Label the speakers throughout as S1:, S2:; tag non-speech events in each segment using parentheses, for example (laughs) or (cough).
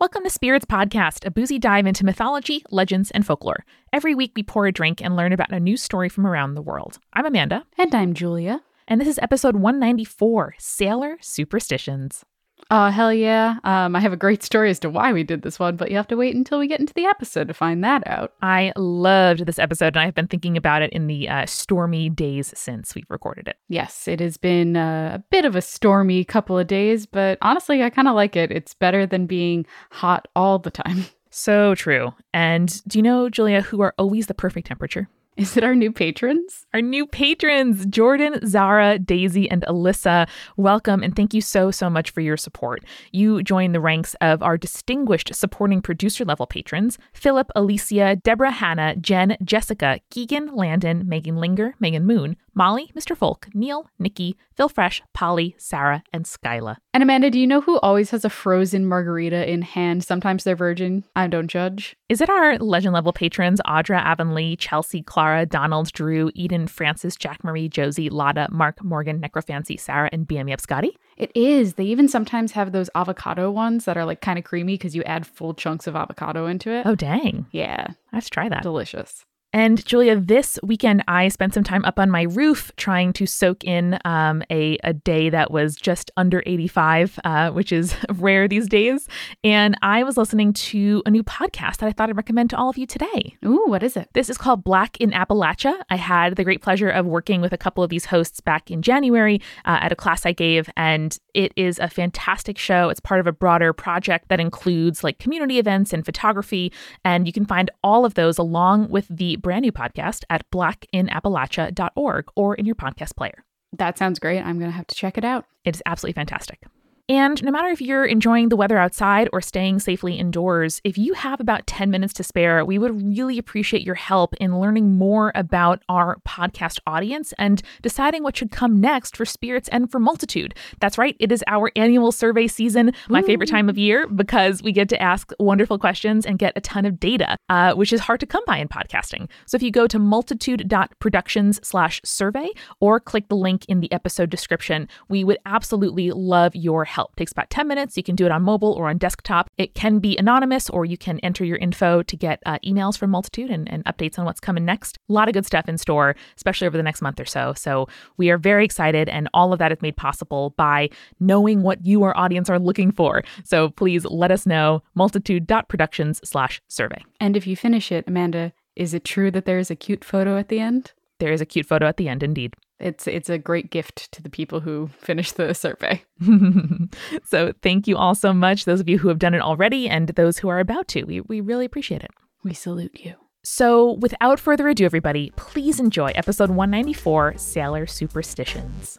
S1: Welcome to Spirits Podcast, a boozy dive into mythology, legends, and folklore. Every week we pour a drink and learn about a new story from around the world. I'm Amanda.
S2: And I'm Julia.
S1: And this is episode 194 Sailor Superstitions.
S2: Oh, hell yeah. Um, I have a great story as to why we did this one, but you have to wait until we get into the episode to find that out.
S1: I loved this episode, and I've been thinking about it in the uh, stormy days since we've recorded it.
S2: Yes, it has been uh, a bit of a stormy couple of days, but honestly, I kind of like it. It's better than being hot all the time. (laughs)
S1: So true. And do you know, Julia, who are always the perfect temperature?
S2: Is it our new patrons?
S1: Our new patrons, Jordan, Zara, Daisy, and Alyssa. Welcome and thank you so, so much for your support. You join the ranks of our distinguished supporting producer level patrons Philip, Alicia, Deborah, Hannah, Jen, Jessica, Keegan, Landon, Megan Linger, Megan Moon, Molly, Mr. Folk, Neil, Nikki, Phil Fresh, Polly, Sarah, and Skyla.
S2: And Amanda, do you know who always has a frozen margarita in hand? Sometimes they're virgin. I don't judge.
S1: Is it our legend level patrons Audra, Avonlea, Chelsea, Clara, Donald, Drew, Eden, Francis, Jack Marie, Josie, Lotta, Mark, Morgan, Necrofancy, Sarah, and BME Up Scotty?
S2: It is. They even sometimes have those avocado ones that are like kind of creamy because you add full chunks of avocado into it.
S1: Oh, dang.
S2: Yeah.
S1: Let's try that.
S2: Delicious.
S1: And Julia, this weekend I spent some time up on my roof trying to soak in um, a, a day that was just under 85, uh, which is (laughs) rare these days. And I was listening to a new podcast that I thought I'd recommend to all of you today.
S2: Ooh, what is it?
S1: This is called Black in Appalachia. I had the great pleasure of working with a couple of these hosts back in January uh, at a class I gave, and it is a fantastic show. It's part of a broader project that includes like community events and photography. And you can find all of those along with the brand new podcast at blackinappalachia.org or in your podcast player.
S2: That sounds great. I'm going to have to check it out.
S1: It is absolutely fantastic. And no matter if you're enjoying the weather outside or staying safely indoors, if you have about 10 minutes to spare, we would really appreciate your help in learning more about our podcast audience and deciding what should come next for Spirits and for Multitude. That's right, it is our annual survey season, my Ooh. favorite time of year, because we get to ask wonderful questions and get a ton of data, uh, which is hard to come by in podcasting. So if you go to multitude.productions slash survey or click the link in the episode description, we would absolutely love your help help. It takes about 10 minutes. You can do it on mobile or on desktop. It can be anonymous, or you can enter your info to get uh, emails from Multitude and, and updates on what's coming next. A lot of good stuff in store, especially over the next month or so. So we are very excited, and all of that is made possible by knowing what you, our audience, are looking for. So please let us know multitude.productions slash survey.
S2: And if you finish it, Amanda, is it true that there is a cute photo at the end?
S1: There is a cute photo at the end, indeed.
S2: It's it's a great gift to the people who (laughs) finish the survey. (laughs)
S1: so thank you all so much, those of you who have done it already and those who are about to. We we really appreciate it.
S2: We salute you.
S1: So, without further ado, everybody, please enjoy episode 194 Sailor Superstitions.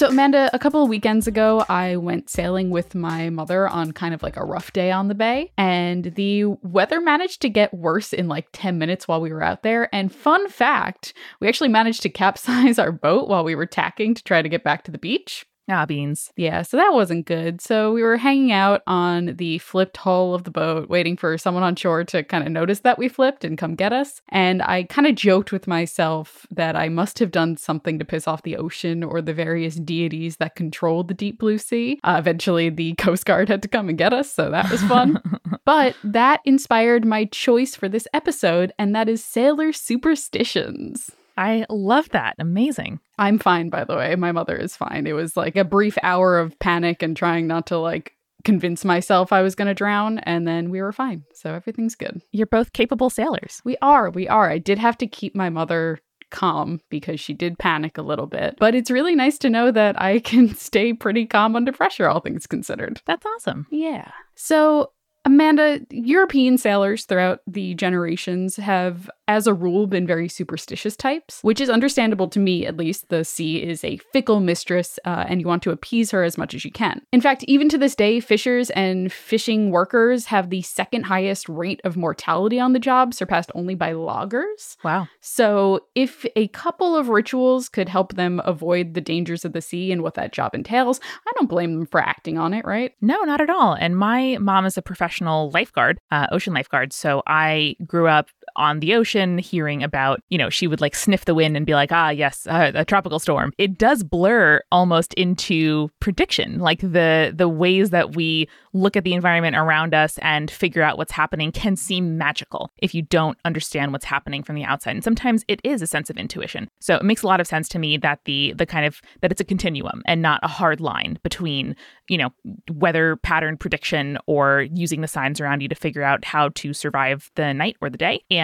S2: So, Amanda, a couple of weekends ago, I went sailing with my mother on kind of like a rough day on the bay, and the weather managed to get worse in like 10 minutes while we were out there. And fun fact, we actually managed to capsize (laughs) our boat while we were tacking to try to get back to the beach.
S1: Ah, beans.
S2: Yeah, so that wasn't good. So we were hanging out on the flipped hull of the boat, waiting for someone on shore to kind of notice that we flipped and come get us. And I kind of joked with myself that I must have done something to piss off the ocean or the various deities that control the deep blue sea. Uh, eventually, the (laughs) Coast Guard had to come and get us, so that was fun. (laughs) but that inspired my choice for this episode, and that is sailor superstitions.
S1: I love that. Amazing.
S2: I'm fine, by the way. My mother is fine. It was like a brief hour of panic and trying not to like convince myself I was going to drown, and then we were fine. So everything's good.
S1: You're both capable sailors.
S2: We are. We are. I did have to keep my mother calm because she did panic a little bit. But it's really nice to know that I can (laughs) stay pretty calm under pressure, all things considered.
S1: That's awesome.
S2: Yeah. So Amanda, European sailors throughout the generations have, as a rule, been very superstitious types, which is understandable to me at least. The sea is a fickle mistress, uh, and you want to appease her as much as you can. In fact, even to this day, fishers and fishing workers have the second highest rate of mortality on the job, surpassed only by loggers.
S1: Wow.
S2: So, if a couple of rituals could help them avoid the dangers of the sea and what that job entails, I don't blame them for acting on it, right?
S1: No, not at all. And my mom is a professional lifeguard, uh, ocean lifeguard. So I grew up on the ocean hearing about, you know, she would like sniff the wind and be like, ah, yes, uh, a tropical storm. It does blur almost into prediction, like the the ways that we look at the environment around us and figure out what's happening can seem magical if you don't understand what's happening from the outside. And sometimes it is a sense of intuition. So it makes a lot of sense to me that the the kind of that it's a continuum and not a hard line between, you know, weather pattern prediction or using the signs around you to figure out how to survive the night or the day and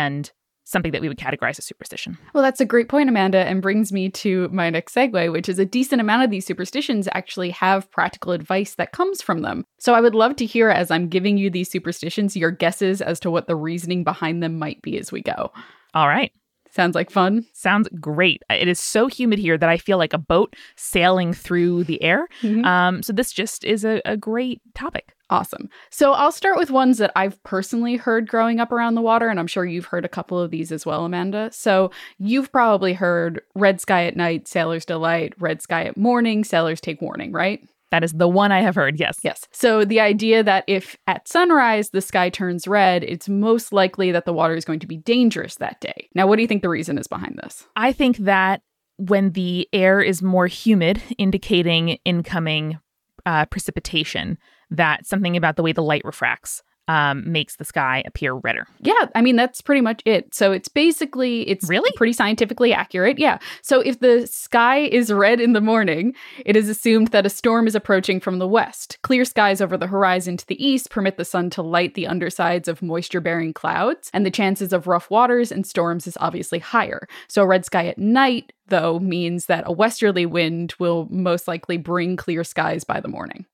S1: something that we would categorize as superstition.
S2: Well, that's a great point, Amanda, and brings me to my next segue, which is a decent amount of these superstitions actually have practical advice that comes from them. So I would love to hear, as I'm giving you these superstitions, your guesses as to what the reasoning behind them might be as we go.
S1: All right.
S2: Sounds like fun.
S1: Sounds great. It is so humid here that I feel like a boat sailing through the air.
S2: Mhm.
S1: Um, so this just is a, a great topic.
S2: Awesome. So I'll start with ones that I've personally heard growing up around the water, and I'm sure you've heard a couple of these as well, Amanda. So you've probably heard red sky at night, sailors delight, red sky at morning, sailors take warning, right?
S1: That is the one I have heard. Yes.
S2: Yes. So the idea that if at sunrise the sky turns red, it's most likely that the water is going to be dangerous that day. Now, what do you think the reason is behind this?
S1: I think that when the air is more humid, indicating incoming uh, precipitation, that something about the way the light refracts um, makes the sky appear redder.
S2: Yeah, I mean that's pretty much it. So it's basically it's
S1: Really?
S2: pretty scientifically accurate. Yeah. So if the sky is red in the morning, it is assumed that a storm is approaching from the west. Clear skies over the horizon to the east permit the sun to light the undersides of moisture-bearing clouds, and the chances of rough waters and storms is obviously higher. So a red sky at night though means that a westerly wind will most likely bring clear skies by the morning.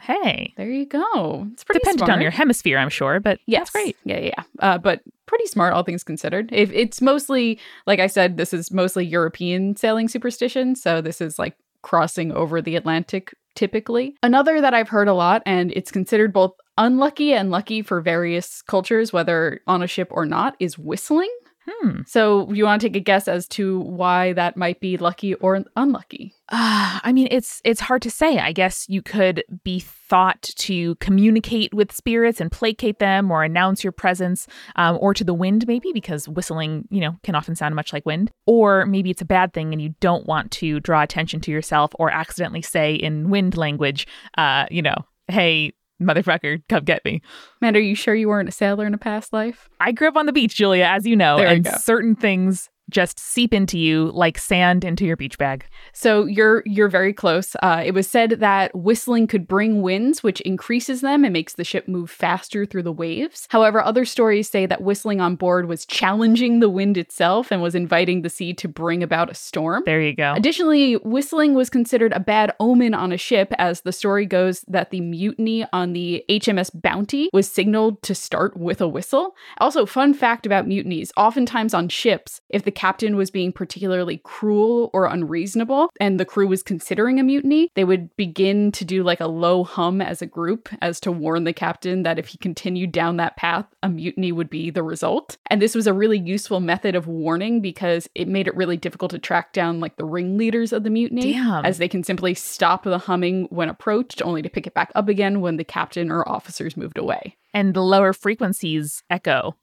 S1: Hey,
S2: There you go. It's pretty
S1: dependent on your hemisphere, I'm sure, but
S2: Yes.
S1: that's great.
S2: Yeah, yeah, yeah. Uh, but pretty smart, all things considered. If it's mostly, like I said, this is mostly European sailing superstition. So this is like crossing over the Atlantic typically. Another that I've heard a lot, and it's considered both unlucky and lucky for various cultures, whether on a ship or not, is whistling.
S1: Hmm.
S2: So you want to take a guess as to why that might be lucky or unlucky?
S1: Uh, I mean, it's it's hard to say. I guess you could be thought to communicate with spirits and placate them, or announce your presence, um, or to the wind, maybe because whistling, you know, can often sound much like wind. Or maybe it's a bad thing, and you don't want to draw attention to yourself, or accidentally say in wind language, uh, you know, "Hey, motherfucker, come get me."
S2: Man, are you sure you weren't a sailor in a past life?
S1: I grew up on the beach, Julia, as you know,
S2: There
S1: and certain things just seep into you like sand into your beach bag.
S2: So you're you're very close. Uh, it was said that whistling could bring winds, which increases them and makes the ship move faster through the waves. However, other stories say that whistling on board was challenging the wind itself and was inviting the sea to bring about a storm.
S1: There you go.
S2: Additionally, whistling was considered a bad omen on a ship, as the story goes that the mutiny on the HMS Bounty was signaled to start with a whistle. Also, fun fact about mutinies oftentimes on ships, if the captain was being particularly cruel or unreasonable and the crew was considering a mutiny, they would begin to do like a low hum as a group as to warn the captain that if he continued down that path, a mutiny would be the result. And this was a really useful method of warning because it made it really difficult to track down like the ringleaders of the mutiny
S1: Damn.
S2: as they can simply stop the humming when approached only to pick it back up again when the captain or officers moved away.
S1: and the lower frequencies echo.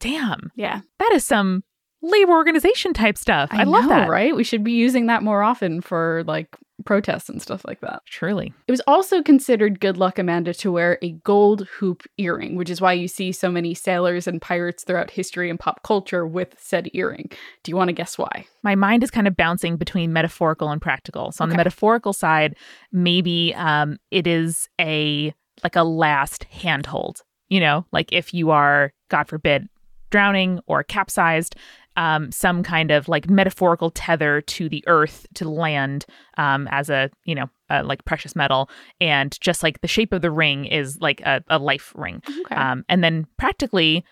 S1: Damn,
S2: Yeah.
S1: that is some labor organization type stuff. I, love
S2: know,
S1: that.
S2: right? We should be using that more often for like protests and stuff like that.
S1: Truly.
S2: It was also considered good luck, Amanda, to wear a gold hoop earring, which is why you see so many sailors and pirates throughout history and pop culture with said earring. Do you want to guess why?
S1: My mind is kind of bouncing between metaphorical and practical. So on the metaphorical side, maybe um, it is a like a last handhold. You know, like if you are, God forbid, drowning or capsized, um, some kind of like metaphorical tether to the earth, to land um, as a, you know, uh, like precious metal. And just like the shape of the ring is like a, a life ring.
S2: Okay.
S1: Um, and then practically,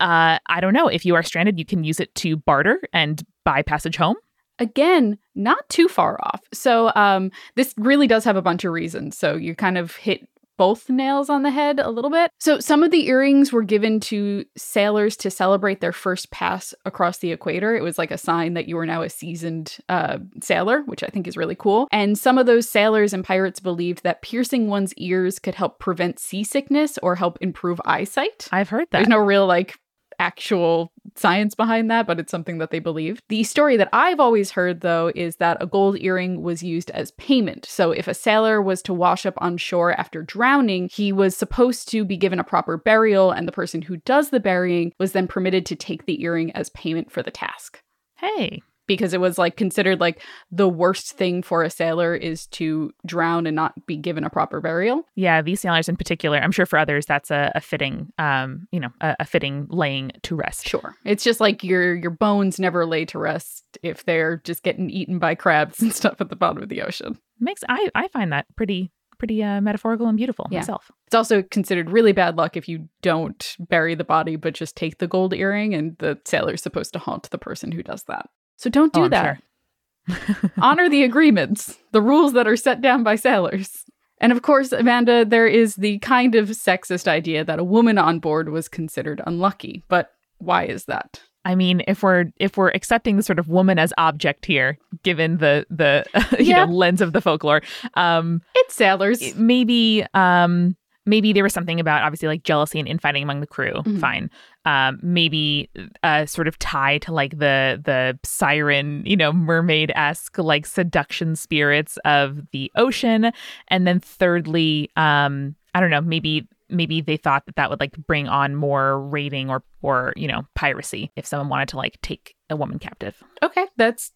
S1: uh, I don't know, if you are stranded, you can use it to barter and buy passage home.
S2: Again, not too far off. So, um, this really does have a bunch of reasons. So, you kind of hit both nails on the head a little bit. So, some of the earrings were given to sailors to celebrate their first pass across the equator. It was like a sign that you were now a seasoned uh, sailor, which I think is really cool. And some of those sailors and pirates believed that piercing one's ears could help prevent seasickness or help improve eyesight.
S1: I've heard that.
S2: There's no real like actual science behind that, but it's something that they believe. The story that I've always heard, though, is that a gold earring was used as payment. So if a sailor was to wash up on shore after drowning, he was supposed to be given a proper burial, and the person who does the burying was then permitted to take the earring as payment for the task
S1: hey,
S2: because it was like considered like the worst thing for a sailor is to drown and not be given a proper burial.
S1: yeah, these sailors in particular, I'm sure for others that's a, a fitting, um, you know, a, a fitting laying to rest.
S2: Sure. It's just like your your bones never lay to rest if they're just getting eaten by crabs (laughs) and stuff at the bottom of the ocean.
S1: Makes I I find that pretty pretty uh, metaphorical and beautiful
S2: Yeah.
S1: myself.
S2: It's also considered really bad luck if you don't bury the body but just take the gold earring and the sailor's supposed to haunt the person who does that. So don't do
S1: Oh,
S2: that.
S1: sure. (laughs)
S2: Honor the agreements, the rules that are set down by sailors. And of course, Amanda, there is the kind of sexist idea that a woman on board was considered unlucky. But why is that?
S1: I mean, if we're if we're accepting the sort of woman as object here, given the the (laughs) you
S2: Yeah.
S1: know lens of the folklore, um,
S2: It's sailors.
S1: maybe um maybe there was something about obviously like jealousy and infighting among the crew.
S2: Mhm.
S1: Fine. Um, maybe a sort of tie to like the the siren, you know, mermaid esque like seduction spirits of the ocean, and then thirdly, um, I don't know, maybe maybe they thought that that would like bring on more raiding or or you know piracy if someone wanted to like take a woman captive.
S2: Okay, that's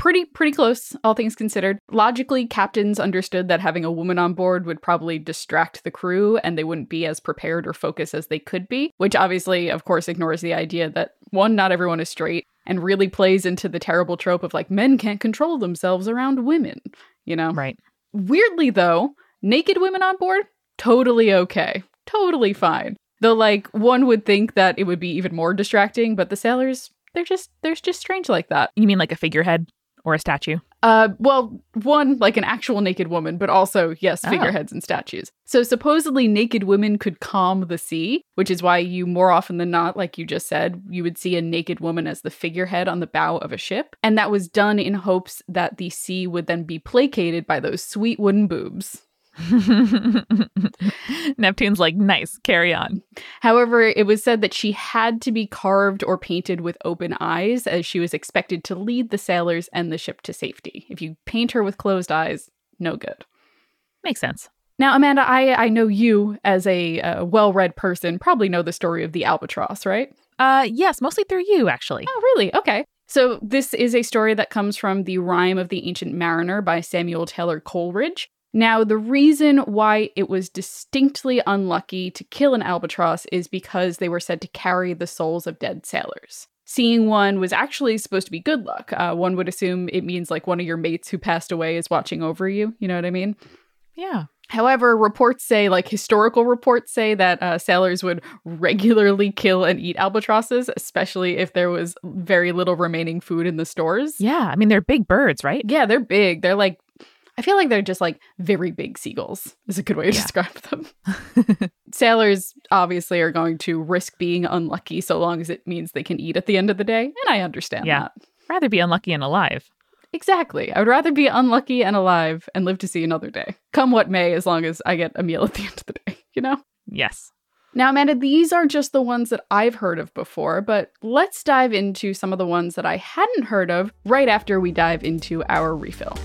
S2: pretty pretty close all things considered. Logically, captains understood that having a woman on board would probably distract the crew and they wouldn't be as prepared or focused as they could be, which obviously of course ignores the idea that one not everyone is straight and really plays into the terrible trope of like men can't control themselves around women, you know.
S1: Right.
S2: Weirdly though, naked women on board totally okay. Totally fine. Though like one would think that it would be even more distracting, but the sailors they're just they're just strange like that.
S1: You mean like a figurehead or a statue?
S2: Uh, well, one like an actual naked woman, but also yes,
S1: Oh.
S2: figureheads and statues. So supposedly naked women could calm the sea, which is why you more often than not, like you just said, you would see a naked woman as the figurehead on the bow of a ship, and that was done in hopes that the sea would then be placated by those sweet wooden boobs. (laughs)
S1: Neptune's like, nice, carry on.
S2: However, it was said that she had to be carved or painted with open eyes, as she was expected to lead the sailors and the ship to safety. If you paint her with closed eyes, no good.
S1: Makes sense.
S2: Now, Amanda, I, I know you as a uh, well read person probably know the story of the albatross, right?
S1: Uh, yes, mostly through you, actually.
S2: Oh, really? Okay. So, this is a story that comes from The Rime of the Ancient Mariner by Samuel Taylor Coleridge. Now, the reason why it was distinctly unlucky to kill an albatross is because they were said to carry the souls of dead sailors. Seeing one was actually supposed to be good luck. Uh, one would assume it means like one of your mates who passed away is watching over you. You know what I mean?
S1: Yeah.
S2: However, reports say, like historical reports say, that uh, sailors would regularly kill and eat albatrosses, especially if there was very little remaining food in the stores.
S1: Yeah. I mean, they're big birds, right?
S2: Yeah, they're big. They're like, I feel like they're just like very big seagulls, is a good way to
S1: Yeah.
S2: describe them. (laughs) Sailors obviously are going to risk being unlucky so long as it means they can eat at the end of the day. And I understand
S1: Yeah.
S2: that.
S1: Rather be unlucky and alive.
S2: Exactly. I would rather be unlucky and alive and live to see another day. Come what may, as long as I get a meal at the (laughs) end of the day, you know?
S1: Yes.
S2: Now, Amanda, these are just the ones that I've heard of before, but let's dive into some of the ones that I hadn't heard of right after we dive into our refill.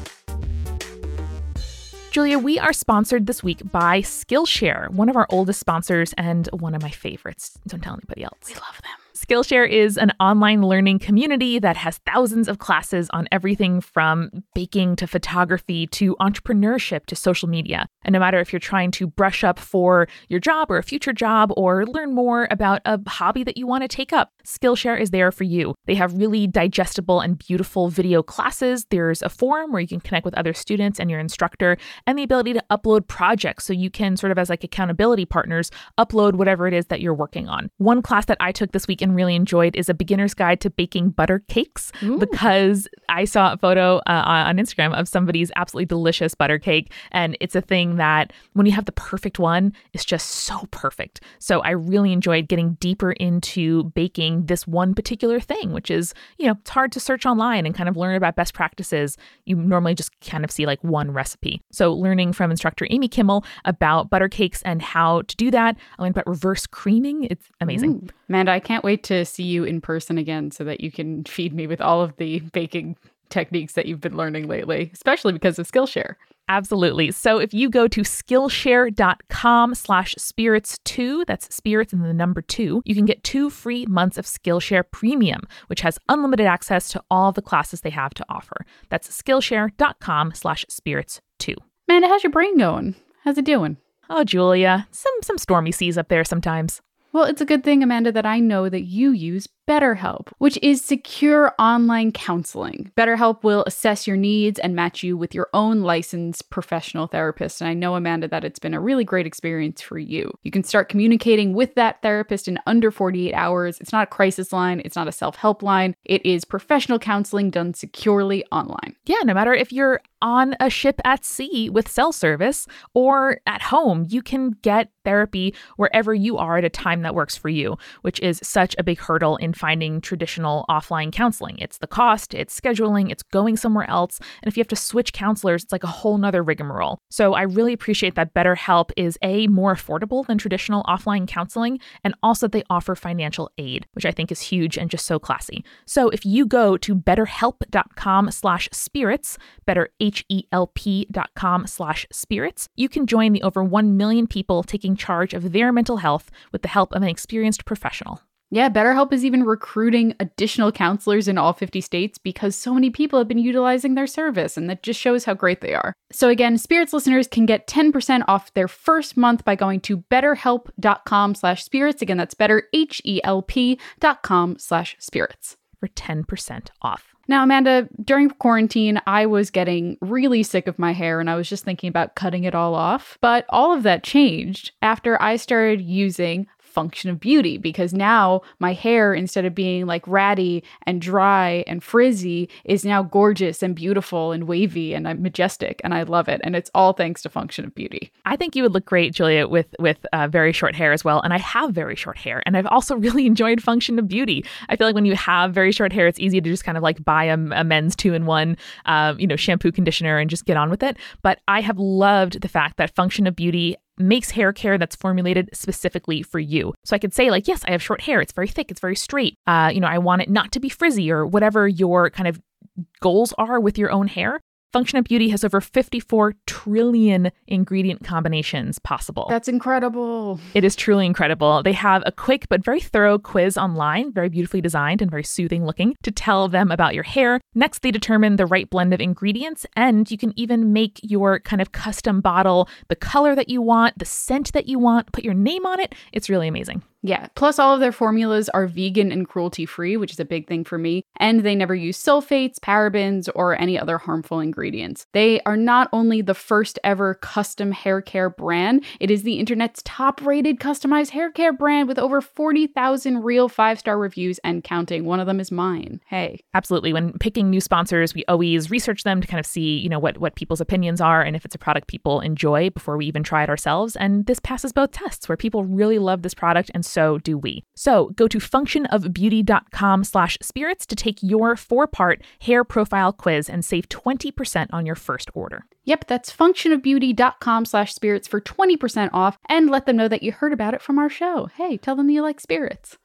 S1: Julia, we are sponsored this week by Skillshare, one of our oldest sponsors and one of my favorites. Don't tell anybody else.
S2: We love them.
S1: Skillshare is an online learning community that has thousands of classes on everything from baking to photography to entrepreneurship to social media. And no matter if you're trying to brush up for your job or a future job or learn more about a hobby that you want to take up, Skillshare is there for you. They have really digestible and beautiful video classes. There's a forum where you can connect with other students and your instructor, and the ability to upload projects so you can sort of as like accountability partners upload whatever it is that you're working on. One class that I took this week and really enjoyed is a beginner's guide to baking butter cakes Ooh. because I saw a photo uh, on Instagram of somebody's absolutely delicious butter cake and it's a thing that when you have the perfect one, it's just so perfect. So I really enjoyed getting deeper into baking this one particular thing, which is, you know, it's hard to search online and kind of learn about best practices. You normally just kind of see like one recipe. So learning from instructor Amy Kimmel about butter cakes and how to do that. I learned about reverse creaming. It's amazing. Ooh.
S2: Amanda, I can't wait to see you in person again so that you can (laughs) feed me with all of the baking techniques that you've been learning lately, especially because of Skillshare.
S1: Absolutely. So if you go to Skillshare.com slash spirits2, that's spirits and the number two, you can get two free months of Skillshare Premium, which has unlimited access to all the classes they have to offer. That's Skillshare.com slash spirits2.
S2: Amanda, how's your brain going? How's it doing?
S1: Oh, Julia, some some stormy seas up there sometimes.
S2: Well, it's a good thing, Amanda, that I know that you use BetterHelp, which is secure online counseling. BetterHelp will assess your needs and match you with your own licensed professional therapist. And I know, Amanda, that it's been a really great experience for you. You can start communicating with that therapist in under 48 hours. It's not a crisis line, it's not a self help line. It is professional counseling done securely online.
S1: Yeah, no matter if you're on a ship at sea with cell service or at home, you can get therapy wherever you are at a time that works for you, which is such a big hurdle in finding traditional offline counseling. It's the cost, it's scheduling, it's going somewhere else. And if you have to switch counselors, it's like a whole nother rigmarole. So I really appreciate that BetterHelp is A, more affordable than traditional offline counseling, and also they offer financial aid, which I think is huge and just so classy. So if you go to betterhelp.com slash spirits, better slash spirits, you can join the over 1 million people taking charge of their mental health with the help of an experienced professional.
S2: Yeah, BetterHelp is even recruiting additional counselors in all 50 states because so many people have been utilizing their service, and that just shows how great they are. So again, Spirits listeners can get 10% off their first month by going to betterhelp.com slash spirits. Again, that's better, H-E-L-P dot com slash spirits.
S1: For 10% off.
S2: Now, Amanda, during quarantine, I was getting really sick of my hair and I was just thinking about cutting it all off. But all of that changed after I started using function of beauty because now my hair, instead of being like ratty and dry and frizzy, is now gorgeous and beautiful and wavy and I'm majestic and I love it. And it's all thanks to function of beauty.
S1: I think you would look great, Julia, with with uh, very short hair as well. And I have very short hair, and I've also (laughs) really enjoyed function of beauty. I feel like when you have very short hair, it's easy to just kind of like buy a, a men's two in one, uh, you know, shampoo, conditioner, and just get on with it. But I have loved the fact that function of beauty makes hair care that's formulated specifically for you. So I could say, like, yes, I have short hair. It's very thick. It's very straight. Uh, you know, I want it not to be frizzy or whatever your kind of goals are with your own hair. Function of Beauty has over 54 trillion ingredient combinations possible.
S2: That's incredible.
S1: It is truly incredible. They have a quick but very thorough quiz online, very beautifully designed and very soothing looking, to tell them about your hair. Next, they determine the right blend of ingredients, and you can even make your kind of custom bottle the color that you want, the scent that you want, put your name on it. It's really amazing.
S2: Yeah. Plus, all of their formulas are vegan and cruelty free, which is a big thing for me. And they never use sulfates, parabens, or any other harmful ingredients. They are not only the first ever custom hair care brand, it is the internet's top rated customized hair care brand with over 40,000 real five star reviews and counting. One of them is mine. Hey.
S1: Absolutely. When picking new sponsors, we always research them to kind of see, you know, what, what people's opinions are and if it's a product people enjoy before we even try it ourselves. And this passes both tests where people really love this product and so do we. So go to functionofbeauty.com slash spirits to take your four-part hair profile quiz and save 20% on your first order.
S2: Yep, that's functionofbeauty.com slash spirits for 20% off and let them know that you heard about it from our show. Hey, tell them you like spirits.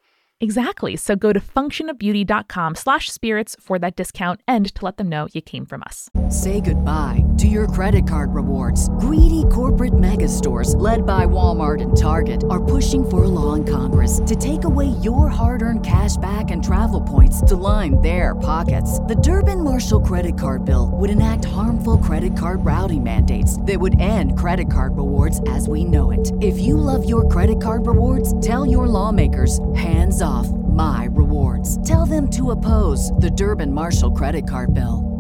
S1: Exactly. So go to functionofbeauty.com slash spirits for that discount and to let them know you came from us.
S3: Say goodbye to your credit card rewards. Greedy corporate mega stores, led by Walmart and Target, are pushing for a law in Congress to take away your hard earned cash back and travel points to line their pockets. The Durbin Marshall credit card bill would enact harmful credit card routing mandates that would end credit card rewards as we know it. If you love your credit card rewards, tell your lawmakers hands off my rewards. Tell them to oppose the Durbin Marshall credit card bill.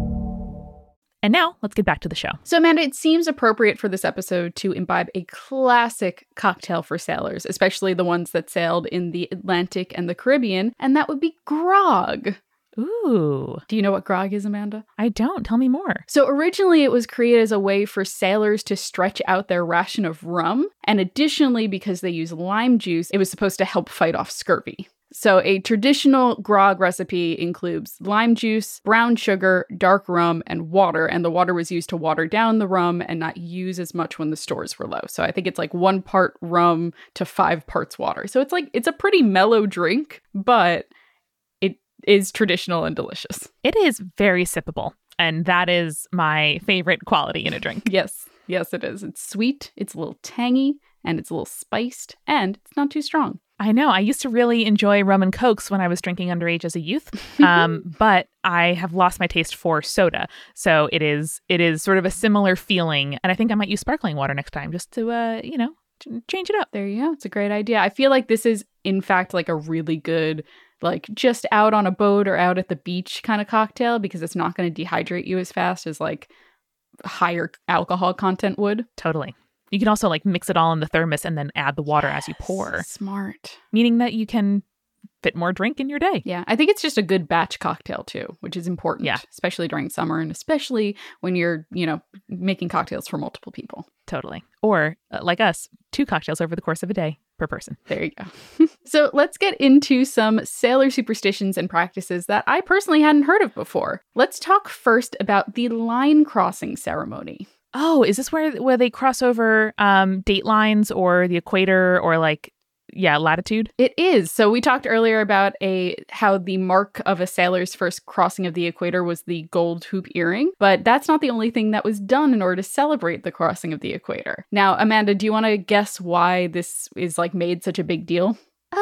S1: And now let's get back to the show.
S2: So, Amanda, it seems appropriate for this episode to imbibe a classic cocktail for sailors, especially the ones that sailed in the Atlantic and the Caribbean, and that would be grog.
S1: Ooh.
S2: Do you know what grog is, Amanda?
S1: I don't. Tell me more.
S2: So, originally, it was created as a way for sailors to stretch out their ration of rum. And additionally, because they use lime juice, it was supposed to help fight off scurvy. So, a traditional grog recipe includes lime juice, brown sugar, dark rum, and water. And the water was used to water down the rum and not use as much when the stores were low. So, I think it's like one part rum to five parts water. So, it's like, it's a pretty mellow drink, but it is traditional and delicious.
S1: It is very sippable. And that is my favorite quality in a drink.
S2: Yes, yes, it is. It's sweet, it's a little tangy, and it's a little spiced, and it's not too strong.
S1: I know. I used to really enjoy rum and cokes when I was drinking underage as a youth, (laughs) um, but I have lost my taste for soda. So it is it is sort of a similar feeling, and I think I might use sparkling water next time just to uh, you know change it up.
S2: There you go. It's a great idea. I feel like this is, in fact, like a really good, like just out on a boat or out at the beach kind of cocktail because it's not going to dehydrate you as fast as like higher alcohol content would.
S1: Totally. You can also like mix it all in the thermos and then add the water as you pour,
S2: Smart.
S1: meaning that you can fit more drink in your day.
S2: Yeah, I think it's just a good batch cocktail too, which is important.
S1: Yeah.
S2: especially during summer and especially when you're, you know, making cocktails for multiple people.
S1: Totally. Or uh, like us, two cocktails over the course of a day per person.
S2: There you go. (laughs) so let's get into some sailor superstitions and practices that I personally hadn't heard of before. Let's talk first about the line crossing ceremony.
S1: Oh, is this where where they cross over um date lines or the equator or like yeah, latitude?
S2: It is. So we talked earlier about a how the mark of a sailor's first crossing of the equator was the gold hoop earring, but that's not the only thing that was done in order to celebrate the crossing of the equator. Now, Amanda, do you want to guess why this is like made such a big deal?
S1: Uh,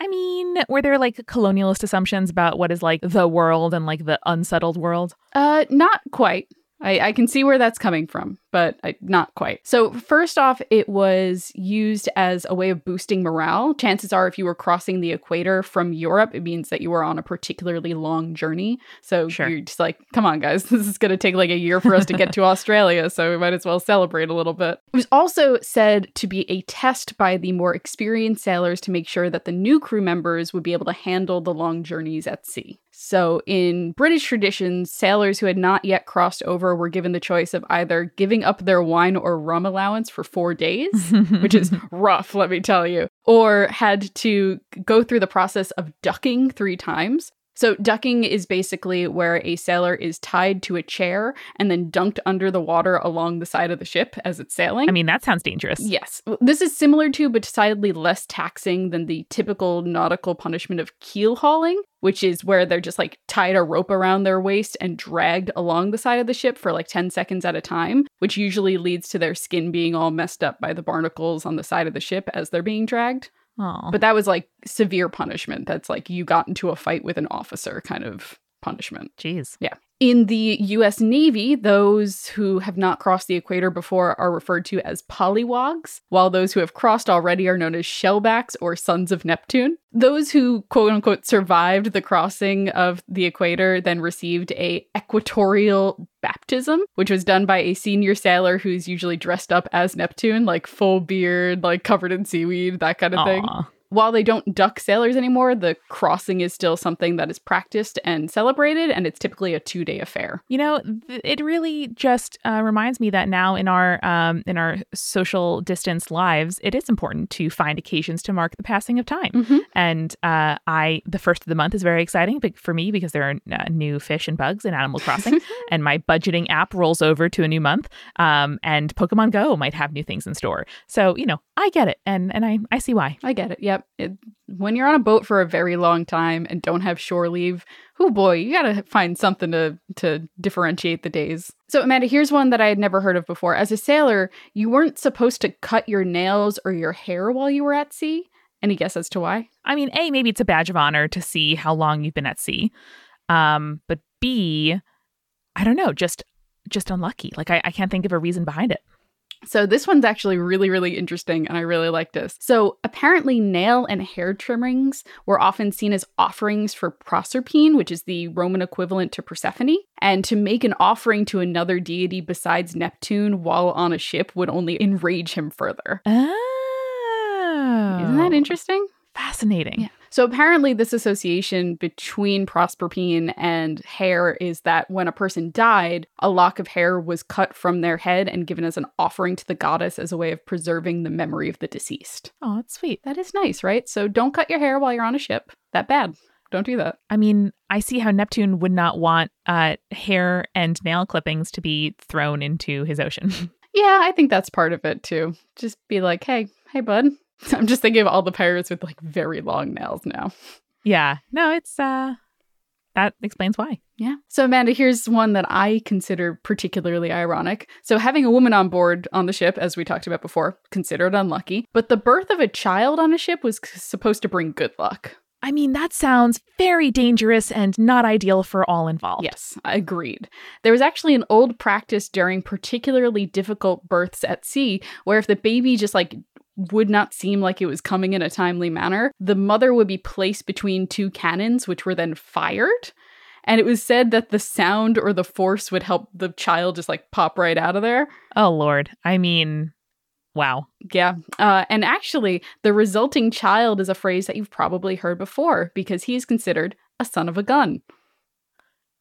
S1: I mean, were there like colonialist assumptions about what is like the world and like the unsettled world?
S2: Uh, not quite. I, I can see where that's coming from, but I, not quite. So, first off, it was used as a way of boosting morale. Chances are, if you were crossing the equator from Europe, it means that you were on a particularly long journey. So,
S1: Sure.
S2: you're just like, come on, guys, (laughs) this is going to take like a year for us to get to (laughs) Australia. So, we might as well celebrate a little bit. It was also said to be a test by the more experienced sailors to make sure that the new crew members would be able to handle the long journeys at sea. So, in British traditions, sailors who had not yet crossed over were given the choice of either giving up their wine or rum allowance for four days, which is (laughs) rough, let me tell you, or had to go through the process of ducking three times. So, ducking is basically where a sailor is tied to a chair and then dunked under the water along the side of the ship as it's sailing.
S1: I mean, that sounds dangerous.
S2: Yes. This is similar to, but decidedly less taxing than the typical nautical punishment of keel hauling, which is where they're just like tied a rope around their waist and dragged along the side of the ship for like 10 seconds at a time, which usually leads to their skin being all messed up by the barnacles on the side of the ship as they're being dragged.
S1: Oh,
S2: But that was like severe punishment. That's like you got into a fight with an officer kind of punishment.
S1: jeez.
S2: In the US Navy, those who have not crossed the equator before are referred to as polywogs, while those who have crossed already are known as shellbacks or sons of Neptune. Those who quote unquote survived the crossing of the equator then received a equatorial baptism, which was done by a senior sailor who's usually dressed up as Neptune, like full beard, like covered in seaweed, that kind of thing
S1: Aw.
S2: While they don't duck sailors anymore, the crossing is still something that is practiced and celebrated, and it's typically a two day affair.
S1: You know, th- it really just uh, reminds me that now in our um, in our social distance lives, it is important to find occasions to mark the passing of time.
S2: Mm-hmm.
S1: And uh, I, the first of the month is very exciting for me because there are uh, new fish and bugs in Animal Crossing, (laughs) and my budgeting app rolls over to a new month. Um, and Pokemon Go might have new things in store. So you know, I get it, and and I I see why.
S2: I get it. Yep. It, when you're on a boat for a very long time and don't have shore leave, oh boy, you gotta find something to to differentiate the days. So Amanda, here's one that I had never heard of before. As a sailor, you weren't supposed to cut your nails or your hair while you were at sea. Any guess as to why?
S1: I mean, A, maybe it's a badge of honor to see how long you've been at sea. Um, but B, I don't know, just just unlucky. Like I, I can't think of a reason behind it.
S2: So this one's actually really, really interesting, and I really like this. So apparently, nail and hair trimmings were often seen as offerings for Proserpine, which is the Roman equivalent to Persephone. And to make an offering to another deity besides Neptune while on a ship would only enrage him further.
S1: Oh.
S2: Isn't that interesting?
S1: Fascinating.
S2: Yeah. So apparently, this association between Proserpine and hair is that when a person died, a lock of hair was cut from their head and given as an offering to the goddess as a way of preserving the memory of the deceased.
S1: Oh, that's sweet.
S2: That is nice, right? So don't cut your hair while you're on a ship. That bad. Don't do that.
S1: I mean, I see how Neptune would not want uh, hair and nail clippings to be thrown into his ocean. (laughs)
S2: Yeah, I think that's part of it too. Just be like, hey, hey, bud. (laughs) I'm just thinking of all the pirates with like very long nails now.
S1: yeah. No, it's uh that explains why.
S2: Yeah. So, Amanda, here's one that I consider particularly ironic. So, having a woman on board on the ship, as we talked about before, considered unlucky, but the birth of a child on a ship was c- supposed to bring good luck.
S1: I mean, that sounds very dangerous and not ideal for all involved.
S2: Yes, agreed. There was actually an old practice during particularly difficult births at sea where if the baby just like would not seem like it was coming in a timely manner, the mother would be placed between two cannons, which were then fired. And it was said that the sound or the force would help the child just like pop right out of there.
S1: Oh Lord. I mean, wow.
S2: Yeah. Uh, and actually, the resulting child is a phrase that you've probably heard before because he is considered a son of a gun.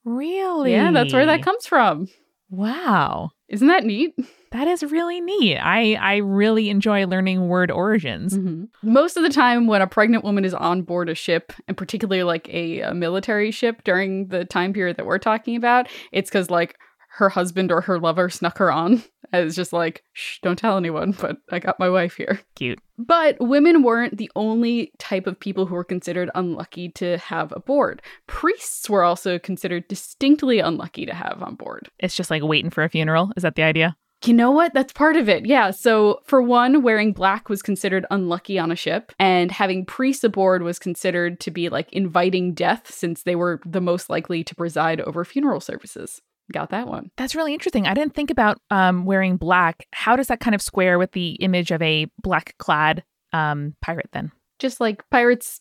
S1: Really?
S2: Yeah, that's where that comes from.
S1: Wow.
S2: Isn't that neat?
S1: That is really neat. I I really enjoy learning word origins.
S2: Mm-hmm. Most of the time, when a pregnant woman is on board a ship, and particularly like a, a military ship during the time period that we're talking about, it's because like her husband or her lover snuck her on. And it's just like, shh, don't tell anyone, but I got my wife here.
S1: Cute.
S2: But women weren't the only type of people who were considered unlucky to have aboard. Priests were also considered distinctly unlucky to have on board.
S1: It's just like waiting for a funeral. Is that the idea?
S2: You know what? That's part of it. Yeah. So, for one, wearing black was considered unlucky on a ship, and having priests aboard was considered to be like inviting death since they were the most likely to preside over funeral services. Got that one.
S1: That's really interesting. I didn't think about um, wearing black. How does that kind of square with the image of a black clad um, pirate then?
S2: Just like pirates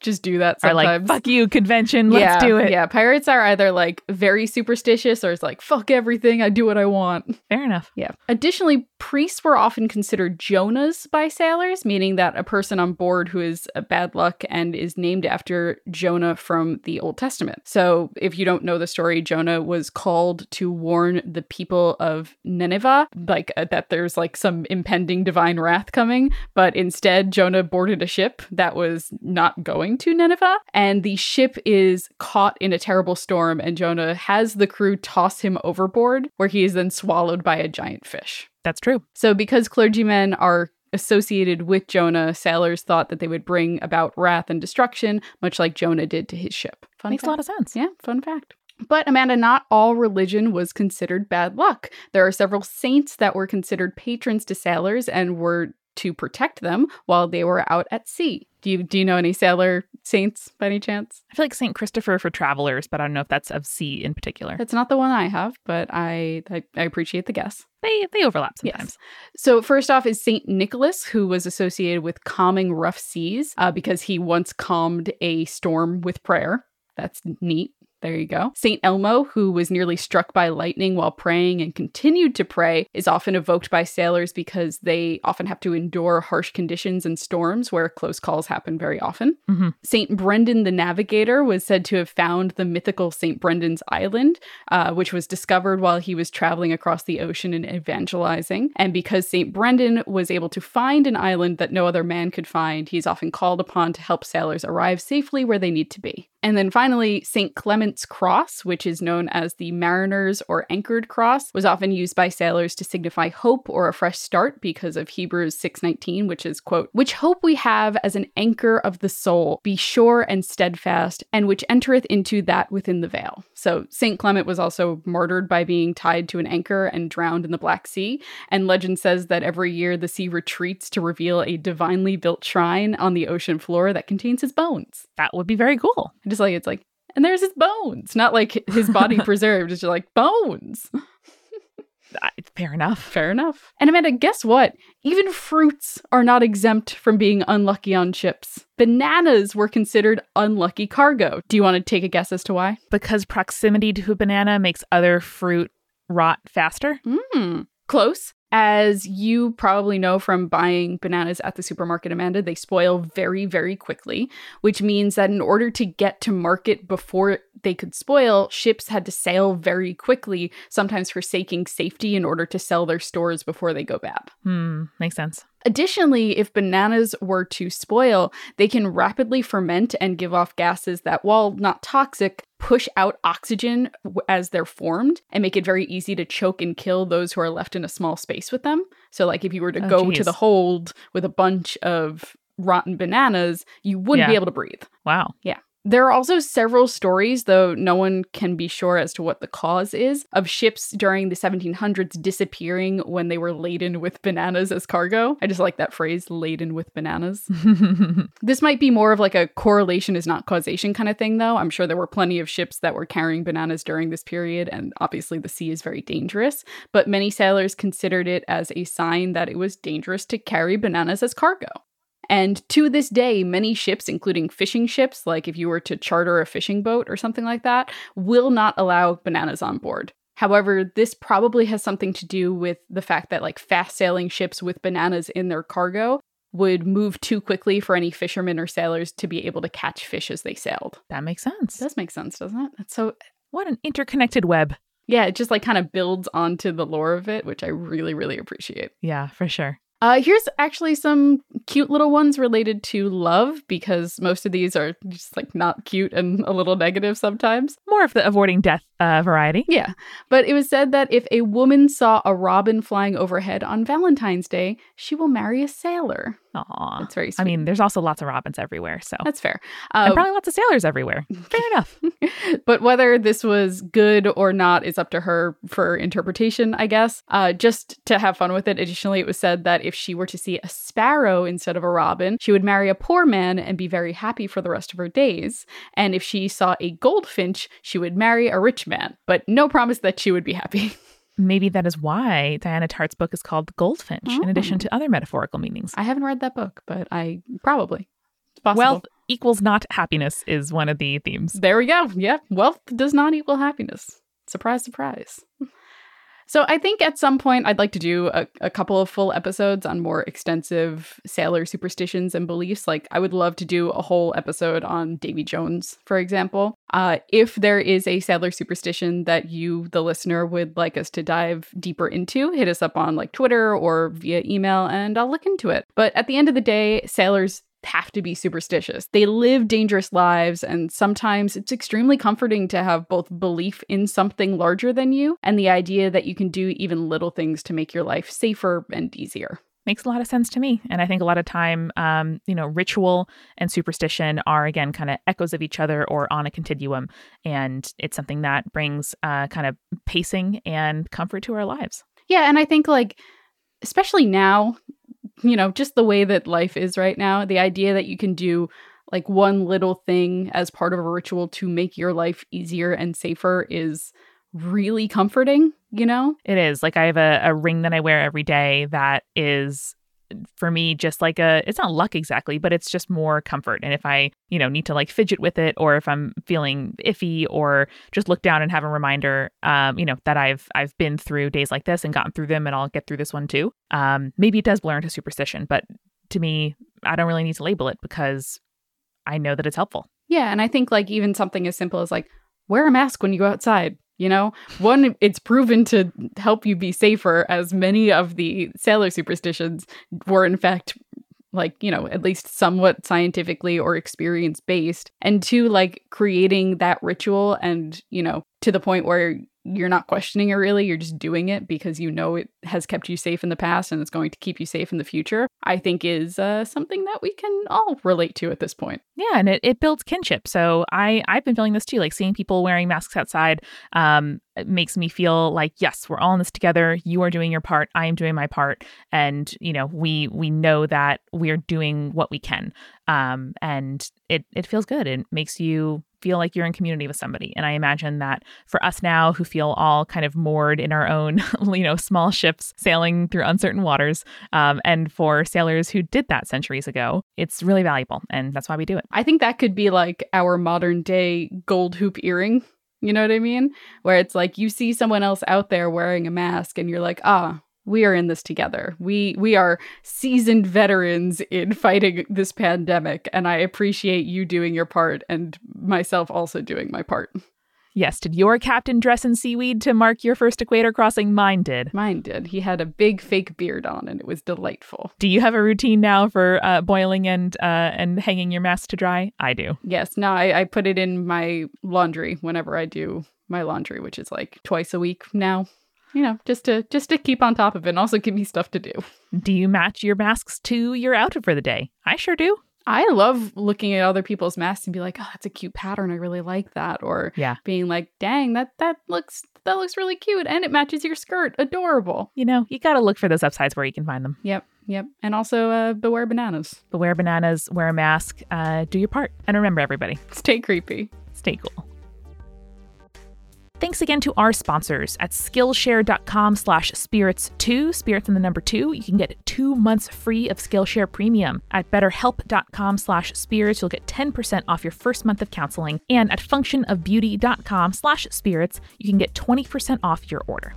S2: just do that sometimes.
S1: like, fuck you, convention, let's
S2: yeah,
S1: do it.
S2: Yeah, pirates are either like very superstitious or it's like, fuck everything, I do what I want.
S1: Fair enough.
S2: Yeah. Additionally, priests were often considered Jonahs by sailors, meaning that a person on board who is a bad luck and is named after Jonah from the Old Testament. So, if you don't know the story, Jonah was called to warn the people of Nineveh, like uh, that there's like some impending divine wrath coming, but instead Jonah boarded a ship that was not going to Nineveh, and the ship is caught in a terrible storm, and Jonah has the crew toss him overboard, where he is then swallowed by a giant fish.
S1: That's true.
S2: So, because clergymen are associated with Jonah, sailors thought that they would bring about wrath and destruction, much like Jonah did to his ship. Fun
S1: Makes a lot of sense.
S2: Yeah, fun fact. But Amanda, not all religion was considered bad luck. There are several saints that were considered patrons to sailors and were to protect them while they were out at sea. Do you do you know any sailor saints by any chance?
S1: I feel like St. Christopher for travelers, but I don't know if that's of sea in particular.
S2: That's not the one I have, but I I, I appreciate the guess.
S1: They they overlap
S2: Yes.
S1: sometimes.
S2: So, first off, is St. Nicholas, who was associated with calming rough seas uh, because he once calmed a storm with prayer. That's neat. There you go. St. Elmo, who was nearly struck by lightning while praying and continued to pray, is often evoked by sailors because they often have to endure harsh conditions and storms where close calls happen very often.
S1: Mhm.
S2: St. Brendan the Navigator was said to have found the mythical St. Brendan's Island, uh, which was discovered while he was traveling across the ocean and evangelizing. And because St. Brendan was able to find an island that no other man could find, he's often called upon to help sailors arrive safely where they need to be. And then finally, St. Clement's Cross, which is known as the Mariner's or Anchored Cross, was often used by sailors to signify hope or a fresh start because of Hebrews 6:19, which is quote, "Which hope we have as an anchor of the soul, be sure and steadfast, and which entereth into that within the veil." So St. Clement was also martyred by being tied to an anchor and drowned in the Black Sea, and legend says that every year the sea retreats to reveal a divinely built shrine on the ocean floor that contains his bones.
S1: That would be very cool.
S2: Just like it's like, and there's his bones, not like his body (laughs) preserved. It's just like bones.
S1: Fair enough.
S2: Fair enough. And Amanda, guess what? Even fruits are not exempt from being unlucky on ships. Bananas were considered unlucky cargo. Do you want to take a guess as to why?
S1: Because proximity to a banana makes other fruit rot faster.
S2: Hmm. Close. As you probably know from buying bananas at the supermarket, Amanda, they spoil very, very quickly, which means that in order to get to market before they could spoil, ships had to sail very quickly, sometimes forsaking safety in order to sell their stores before they go bad.
S1: Hmm, makes sense.
S2: Additionally, if bananas were to spoil, they can rapidly ferment and give off gases that, while not toxic, push out oxygen as they're formed and make it very easy to choke and kill those who are left in a small space with them. So, like if you were to
S1: Oh,
S2: go to the hold with a bunch of rotten bananas, you wouldn't be able to breathe.
S1: Wow.
S2: There are also several stories, though no one can be sure as to what the cause is, of ships during the 1700s disappearing when they were laden with bananas as cargo. I just like that phrase, laden with bananas. (laughs) This might be more of like a correlation is not causation kind of thing, though. I'm sure there were plenty of ships that were carrying bananas during this period, and obviously the sea is very dangerous. But many sailors considered it as a sign that it was dangerous to carry bananas as cargo. And to this day, many ships, including fishing ships, like if you were to charter a fishing boat or something like that, will not allow bananas on board. However, this probably has something to do with the fact that like fast sailing ships with bananas in their cargo would move too quickly for any fishermen or sailors to be able to catch fish as they sailed.
S1: that makes sense.
S2: Does make sense, doesn't it? That's so
S1: What an interconnected web.
S2: yeah, it just like kind of builds onto the lore of it, which I really, really appreciate.
S1: Yeah, for sure.
S2: Uh, here's actually some cute little ones related to love because most of these are just like not cute and a little negative sometimes.
S1: More of the avoiding death uh, variety.
S2: Yeah, but it was said that if a woman saw a robin flying overhead on Valentine's Day, she will marry a sailor.
S1: Aw.
S2: That's very sweet.
S1: I mean, there's also lots of robins everywhere, so
S2: that's fair.
S1: and
S2: Uh,
S1: probably lots of sailors everywhere. (laughs) Fair enough. (laughs)
S2: but whether this was good or not is up to her for interpretation, I guess. Uh, just to have fun with it, additionally, it was said that if she were to see a sparrow instead of a robin, she would marry a poor man and be very happy for the rest of her days. And if she saw a goldfinch, she would marry a rich man, but no promise that she would be happy. (laughs)
S1: Maybe that is why Diana Tartt's book is called The Goldfinch, in addition
S2: Oh.
S1: to other metaphorical meanings.
S2: I haven't read that book, but I probably.
S1: Wealth equals not happiness is one of the themes.
S2: There we go. Yeah, wealth does not equal happiness. Surprise, surprise. (laughs) So I think at some point I'd like to do a, a couple of full episodes on more extensive sailor superstitions and beliefs. Like I would love to do a whole episode on Davy Jones, for example. Uh, if there is a sailor superstition that you, the listener, would like us to dive deeper into, hit us up on like Twitter or via email, and I'll look into it. But at the end of the day, sailors have to be superstitious. They live dangerous lives, and sometimes it's extremely comforting to have both belief in something larger than you and the idea that you can do even little things to make your life safer and easier.
S1: Makes a lot of sense to me. And I think a lot of time, um, you know, ritual and superstition are, again, kind of echoes of each other or on a continuum. And it's something that brings uh, kind of pacing and comfort to our lives.
S2: Yeah, and I think like especially now, you know, just the way that life is right now, the idea that you can do like one little thing as part of a ritual to make your life easier and safer is really comforting, you know?
S1: It is like I have a, a ring that I wear every day that is for me just like a it's not luck exactly but it's just more comfort and if i you know need to like fidget with it or if i'm feeling iffy or just look down and have a reminder um you know that i've i've been through days like this and gotten through them and i'll get through this one too um maybe it does blur into superstition but to me i don't really need to label it because i know that it's helpful
S2: Yeah, and I think like even something as simple as like wear a mask when you go outside. You know, one, it's proven to help you be safer, as many of the sailor superstitions were in fact like, you know, at least somewhat scientifically or experience based. And two, like creating that ritual and, you know, to the point where you're not questioning it really, you're just doing it because you know it has kept you safe in the past and it's going to keep you safe in the future, I think is uh, something that we can all relate to at this point.
S1: Yeah, and it, it builds kinship. So I I've been feeling this too, like seeing people wearing masks outside um, makes me feel like yes, we're all in this together. You are doing your part, I am doing my part, and you know we we know that we're doing what we can, um, and it it feels good. It makes you feel like you're in community with somebody. And I imagine that for us now who feel all kind of moored in our own, (laughs) you know, small ships sailing through uncertain waters, um, and for sailors who did that centuries ago, it's really valuable. And that's why we do it.
S2: I think that could be like our modern day gold hoop earring. You know what I mean? Where it's like you see someone else out there wearing a mask and you're like, ah, we are in this together. We we are seasoned veterans in fighting this pandemic and I appreciate you doing your part and myself also doing my part.
S1: Yes, did your captain dress in seaweed to mark your first equator crossing? Mine did.
S2: Mine did. He had a big fake beard on and it was delightful.
S1: Do you have a routine now for uh, boiling and uh, and hanging your mask to dry? I do.
S2: Yes, no, I, I put it in my laundry whenever I do my laundry, which is like twice a week now you know, just to just to keep on top of it and also give me stuff to do.
S1: Do you match your masks to your outfit for the day? I sure do.
S2: I love looking at other people's masks and be like, "Oh, that's a cute pattern. I really like that." Or
S1: yeah,
S2: being like, "Dang, that that looks that looks really cute and it matches your skirt. Adorable."
S1: You know, you got to look for those upsides where you can find them.
S2: Yep, yep. And also, uh, beware bananas.
S1: Beware bananas. Wear a mask. Uh, do your part. And remember, everybody,
S2: stay creepy.
S1: Stay cool. Thanks again to our sponsors at Skillshare.com slash spirits2, spirits in the number two. You can get two months free of Skillshare Premium. At betterhelp.com slash spirits, you'll get 10% off your first month of counseling. And at functionofbeauty.com slash spirits, you can get 20% off your order.